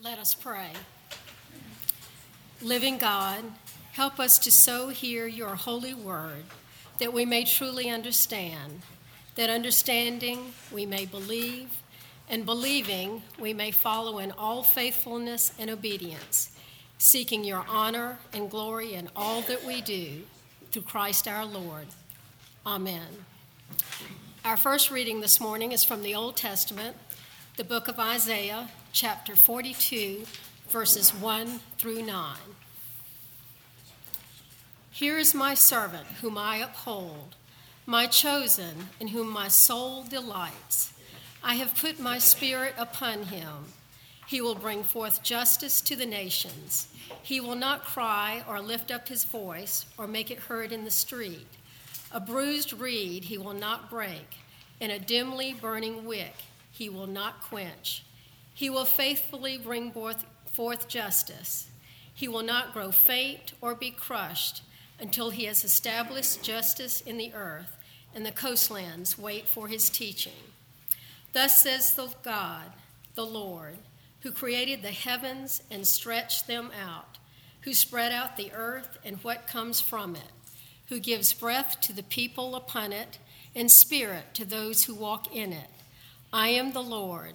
Let us pray. Living God, help us to so hear your holy word that we may truly understand, that understanding we may believe, and believing we may follow in all faithfulness and obedience, seeking your honor and glory in all that we do through Christ our Lord. Amen. Our first reading this morning is from the Old Testament, the book of Isaiah, chapter 42, verses 1 through 9. Here is my servant, whom I uphold, my chosen, in whom my soul delights. I have put my spirit upon him. He will bring forth justice to the nations. He will not cry or lift up his voice or make it heard in the street. A bruised reed he will not break, and a dimly burning wick he will not quench. He will faithfully bring forth, forth justice. He will not grow faint or be crushed until he has established justice in the earth, and the coastlands wait for his teaching. Thus says the God, the Lord, who created the heavens and stretched them out, who spread out the earth and what comes from it, who gives breath to the people upon it, and spirit to those who walk in it. I am the Lord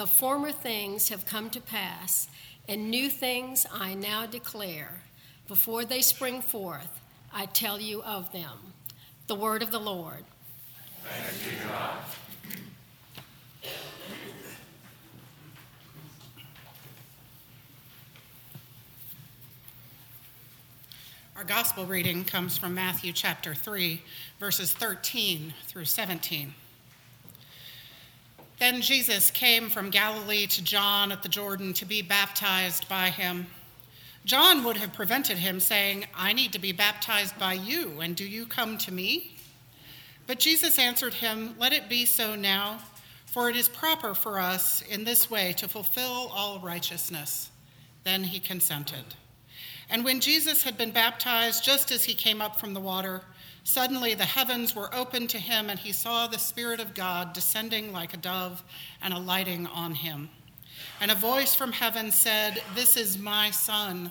the former things have come to pass, and new things I now declare. Before they spring forth, I tell you of them. The word of the Lord. Thanks be God. Our gospel reading comes from Matthew chapter 3, verses 13 through 17. Then Jesus came from Galilee to John at the Jordan to be baptized by him. John would have prevented him, saying, I need to be baptized by you, and do you come to me? But Jesus answered him, Let it be so now, for it is proper for us in this way to fulfill all righteousness. Then he consented. And when Jesus had been baptized, just as he came up from the water, Suddenly the heavens were opened to him, and he saw the Spirit of God descending like a dove and alighting on him. And a voice from heaven said, This is my Son,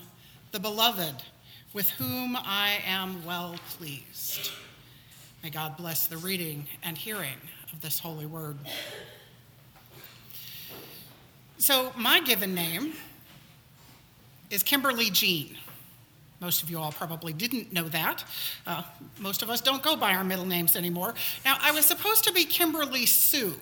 the beloved, with whom I am well pleased. May God bless the reading and hearing of this holy word. So, my given name is Kimberly Jean. Most of you all probably didn't know that. Uh, most of us don't go by our middle names anymore. Now, I was supposed to be Kimberly Sue,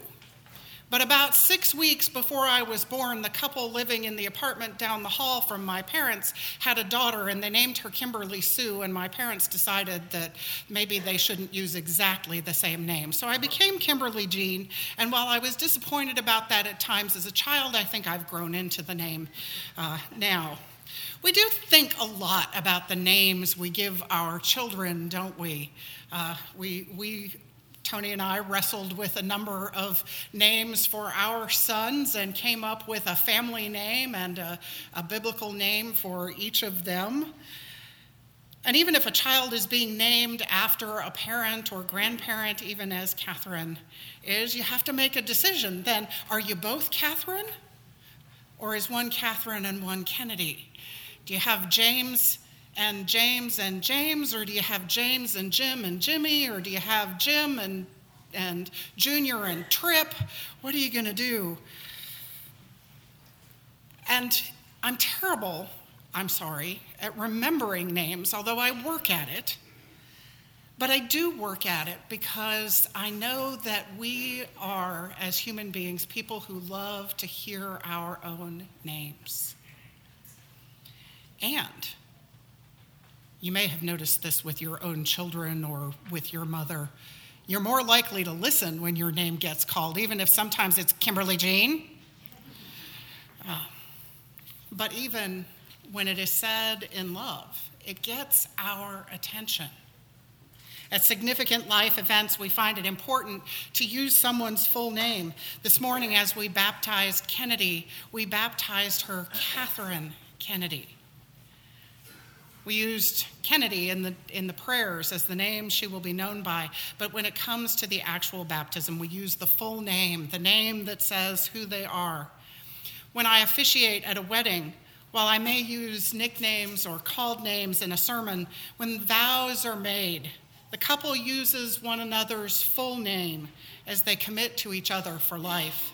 but about six weeks before I was born, the couple living in the apartment down the hall from my parents had a daughter, and they named her Kimberly Sue, and my parents decided that maybe they shouldn't use exactly the same name. So I became Kimberly Jean, and while I was disappointed about that at times as a child, I think I've grown into the name uh, now. We do think a lot about the names we give our children, don't we? Uh, we, we Tony and I wrestled with a number of names for our sons and came up with a family name and a, a, biblical name for each of them. And even if a child is being named after a parent or grandparent, even as Catherine is, you have to make a decision. Then, are you both Catherine? Or is one Catherine and one Kennedy? Do you have James and James and James, or do you have James and Jim and Jimmy, or do you have Jim and, and Junior and Trip? What are you going to do? And I'm terrible, I'm sorry, at remembering names, although I work at it. But I do work at it because I know that we are, as human beings, people who love to hear our own names. And you may have noticed this with your own children or with your mother. You're more likely to listen when your name gets called, even if sometimes it's Kimberly Jean. Uh, but even when it is said in love, it gets our attention. At significant life events, we find it important to use someone's full name. This morning, as we baptized Kennedy, we baptized her Catherine Kennedy. We used Kennedy in the, in the prayers as the name she will be known by, but when it comes to the actual baptism, we use the full name, the name that says who they are. When I officiate at a wedding, while I may use nicknames or called names in a sermon, when vows are made, the couple uses one another's full name as they commit to each other for life.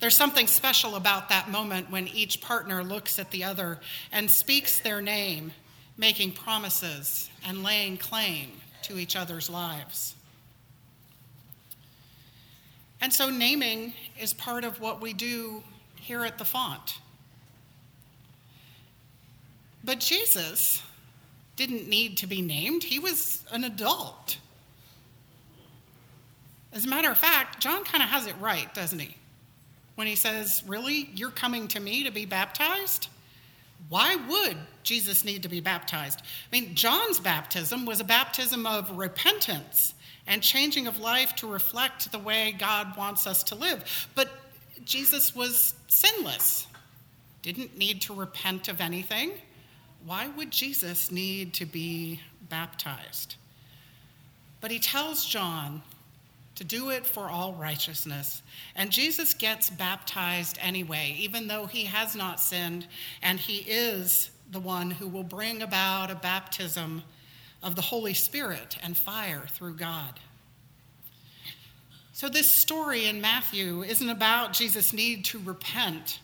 There's something special about that moment when each partner looks at the other and speaks their name, making promises and laying claim to each other's lives. And so, naming is part of what we do here at the font. But Jesus didn't need to be named, he was an adult. As a matter of fact, John kind of has it right, doesn't he? When he says, Really? You're coming to me to be baptized? Why would Jesus need to be baptized? I mean, John's baptism was a baptism of repentance and changing of life to reflect the way God wants us to live. But Jesus was sinless, didn't need to repent of anything why would Jesus need to be baptized? But he tells John to do it for all righteousness. And Jesus gets baptized anyway, even though he has not sinned, and he is the one who will bring about a baptism of the Holy Spirit and fire through God. So, this story in Matthew isn't about Jesus' need to repent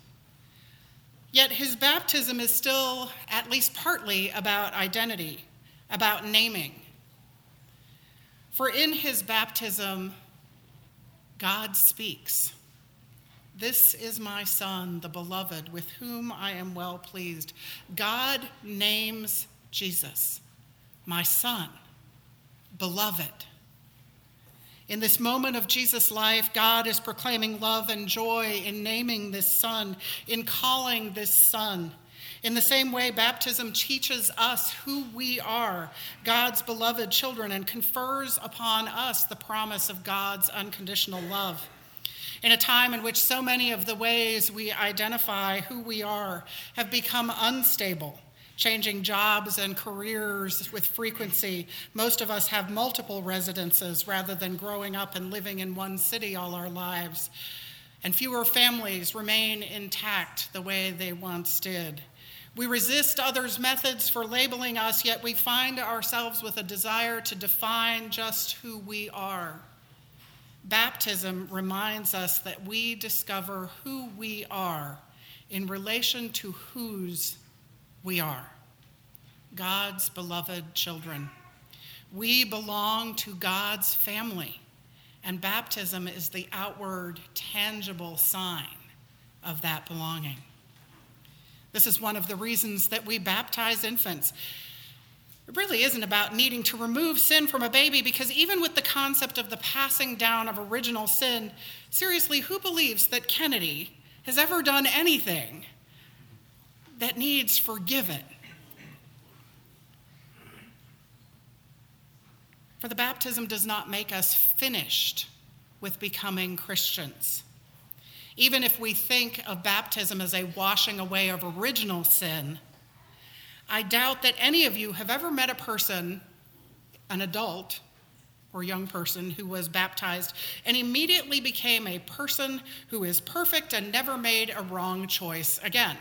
Yet his baptism is still at least partly about identity, about naming. For in his baptism, God speaks. This is my son, the beloved, with whom I am well pleased. God names Jesus, my son, beloved. In this moment of Jesus' life, God is proclaiming love and joy in naming this son, in calling this son. In the same way, baptism teaches us who we are, God's beloved children, and confers upon us the promise of God's unconditional love. In a time in which so many of the ways we identify who we are have become unstable, changing jobs and careers with frequency. Most of us have multiple residences rather than growing up and living in one city all our lives. And fewer families remain intact the way they once did. We resist others' methods for labeling us, yet we find ourselves with a desire to define just who we are. Baptism reminds us that we discover who we are in relation to whose we are God's beloved children. We belong to God's family, and baptism is the outward, tangible sign of that belonging. This is one of the reasons that we baptize infants. It really isn't about needing to remove sin from a baby because, even with the concept of the passing down of original sin, seriously, who believes that Kennedy has ever done anything that needs forgiven. For the baptism does not make us finished with becoming Christians. Even if we think of baptism as a washing away of original sin, I doubt that any of you have ever met a person, an adult or young person, who was baptized and immediately became a person who is perfect and never made a wrong choice again.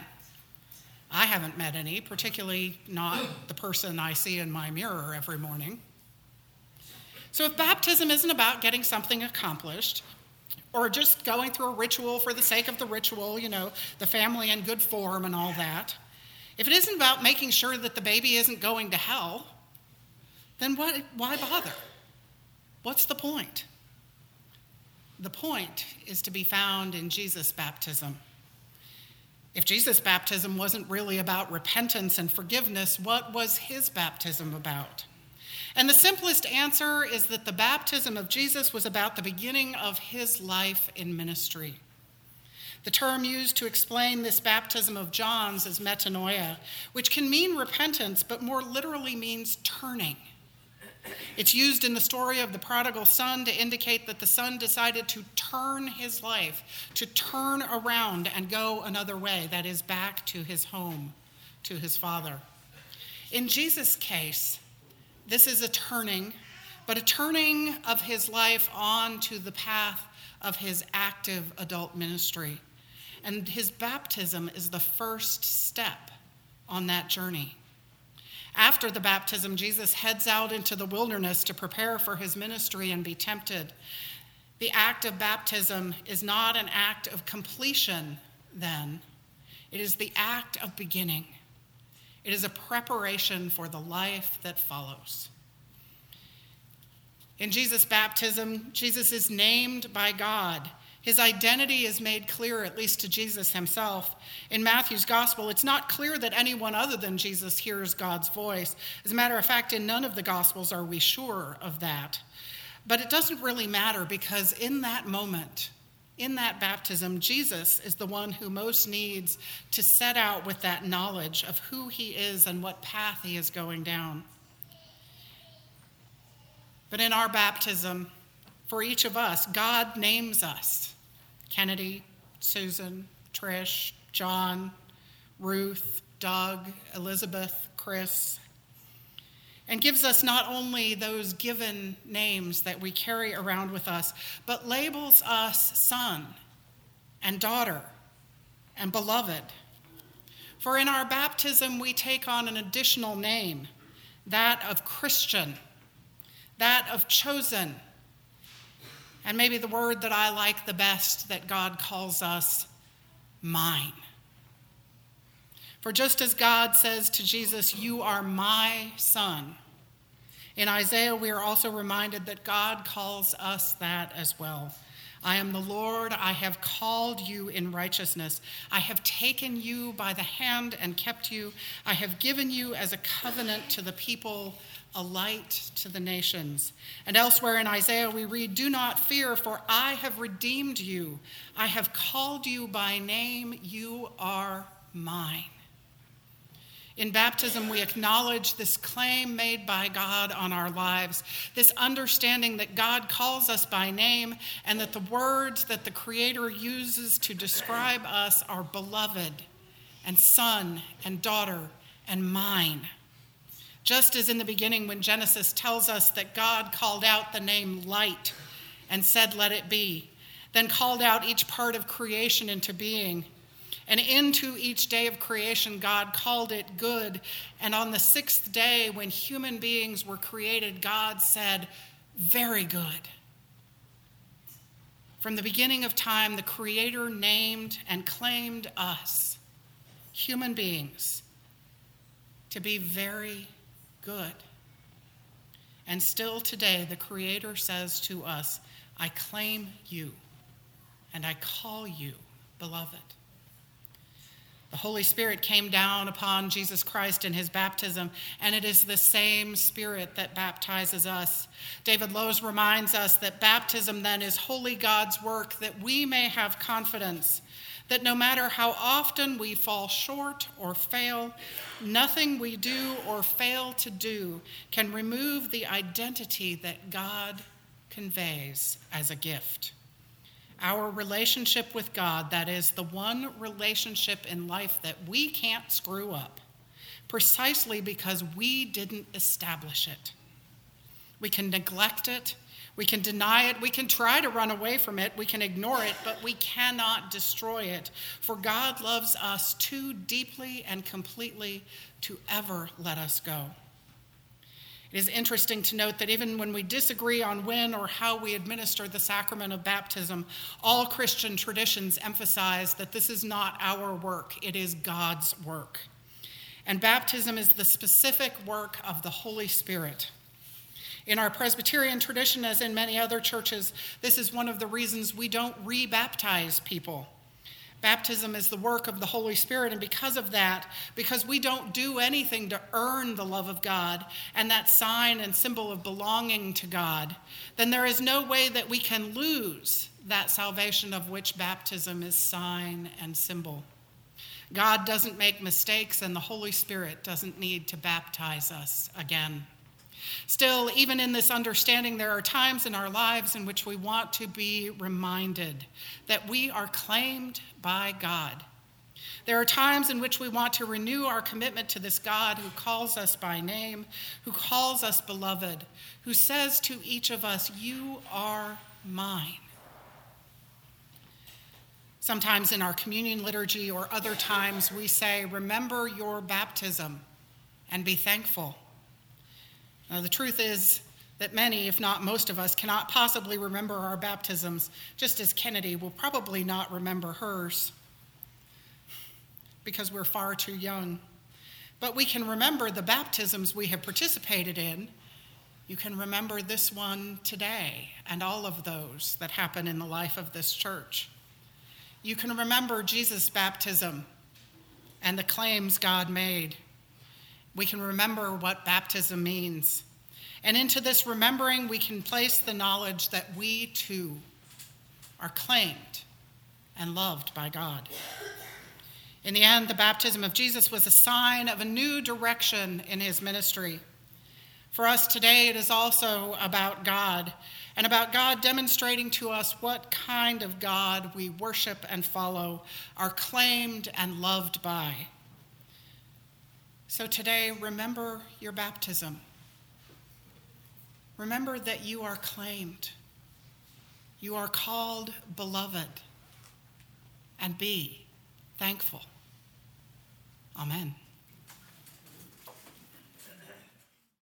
I haven't met any, particularly not the person I see in my mirror every morning. So, if baptism isn't about getting something accomplished, or just going through a ritual for the sake of the ritual, you know, the family in good form and all that, if it isn't about making sure that the baby isn't going to hell, then what, why bother? What's the point? The point is to be found in Jesus' baptism. If Jesus' baptism wasn't really about repentance and forgiveness, what was his baptism about? And the simplest answer is that the baptism of Jesus was about the beginning of his life in ministry. The term used to explain this baptism of John's is metanoia, which can mean repentance, but more literally means turning. It's used in the story of the prodigal son to indicate that the son decided to turn his life, to turn around and go another way, that is, back to his home, to his father. In Jesus' case, this is a turning, but a turning of his life on to the path of his active adult ministry. And his baptism is the first step on that journey. After the baptism, Jesus heads out into the wilderness to prepare for his ministry and be tempted. The act of baptism is not an act of completion, then, it is the act of beginning. It is a preparation for the life that follows. In Jesus' baptism, Jesus is named by God his identity is made clear, at least to Jesus himself. In Matthew's gospel, it's not clear that anyone other than Jesus hears God's voice. As a matter of fact, in none of the gospels are we sure of that. But it doesn't really matter because in that moment, in that baptism, Jesus is the one who most needs to set out with that knowledge of who he is and what path he is going down. But in our baptism, for each of us, God names us. Kennedy, Susan, Trish, John, Ruth, Doug, Elizabeth, Chris, and gives us not only those given names that we carry around with us, but labels us son and daughter and beloved. For in our baptism, we take on an additional name, that of Christian, that of chosen and maybe the word that I like the best that God calls us mine. For just as God says to Jesus, You are my son, in Isaiah we are also reminded that God calls us that as well. I am the Lord, I have called you in righteousness. I have taken you by the hand and kept you. I have given you as a covenant to the people a light to the nations. And elsewhere in Isaiah, we read, Do not fear, for I have redeemed you. I have called you by name. You are mine. In baptism, we acknowledge this claim made by God on our lives, this understanding that God calls us by name and that the words that the Creator uses to describe us are beloved and son and daughter and mine. Just as in the beginning, when Genesis tells us that God called out the name light and said, Let it be, then called out each part of creation into being. And into each day of creation, God called it good. And on the sixth day, when human beings were created, God said, Very good. From the beginning of time, the Creator named and claimed us, human beings, to be very good. And still today, the Creator says to us, I claim you and I call you beloved. The Holy Spirit came down upon Jesus Christ in his baptism, and it is the same Spirit that baptizes us. David Lose reminds us that baptism then is holy God's work that we may have confidence that no matter how often we fall short or fail, nothing we do or fail to do can remove the identity that God conveys as a gift. Our relationship with God, that is, the one relationship in life that we can't screw up, precisely because we didn't establish it. We can neglect it, we can deny it, we can try to run away from it, we can ignore it, but we cannot destroy it. For God loves us too deeply and completely to ever let us go. It is interesting to note that even when we disagree on when or how we administer the sacrament of baptism, all Christian traditions emphasize that this is not our work, it is God's work. And baptism is the specific work of the Holy Spirit. In our Presbyterian tradition, as in many other churches, this is one of the reasons we don't rebaptize people. Baptism is the work of the Holy Spirit, and because of that, because we don't do anything to earn the love of God and that sign and symbol of belonging to God, then there is no way that we can lose that salvation of which baptism is sign and symbol. God doesn't make mistakes, and the Holy Spirit doesn't need to baptize us again. Still, even in this understanding, there are times in our lives in which we want to be reminded that we are claimed by God. There are times in which we want to renew our commitment to this God who calls us by name, who calls us beloved, who says to each of us, You are mine. Sometimes in our communion liturgy or other times, we say, Remember your baptism and be thankful. Now, the truth is that many, if not most of us, cannot possibly remember our baptisms, just as Kennedy will probably not remember hers because we're far too young. But we can remember the baptisms we have participated in. You can remember this one today and all of those that happen in the life of this church. You can remember Jesus' baptism and the claims God made. We can remember what baptism means. And into this remembering, we can place the knowledge that we too are claimed and loved by God. In the end, the baptism of Jesus was a sign of a new direction in his ministry. For us today, it is also about God and about God demonstrating to us what kind of God we worship and follow, are claimed and loved by. So today, remember your baptism. Remember that you are claimed, you are called beloved, and be thankful. Amen.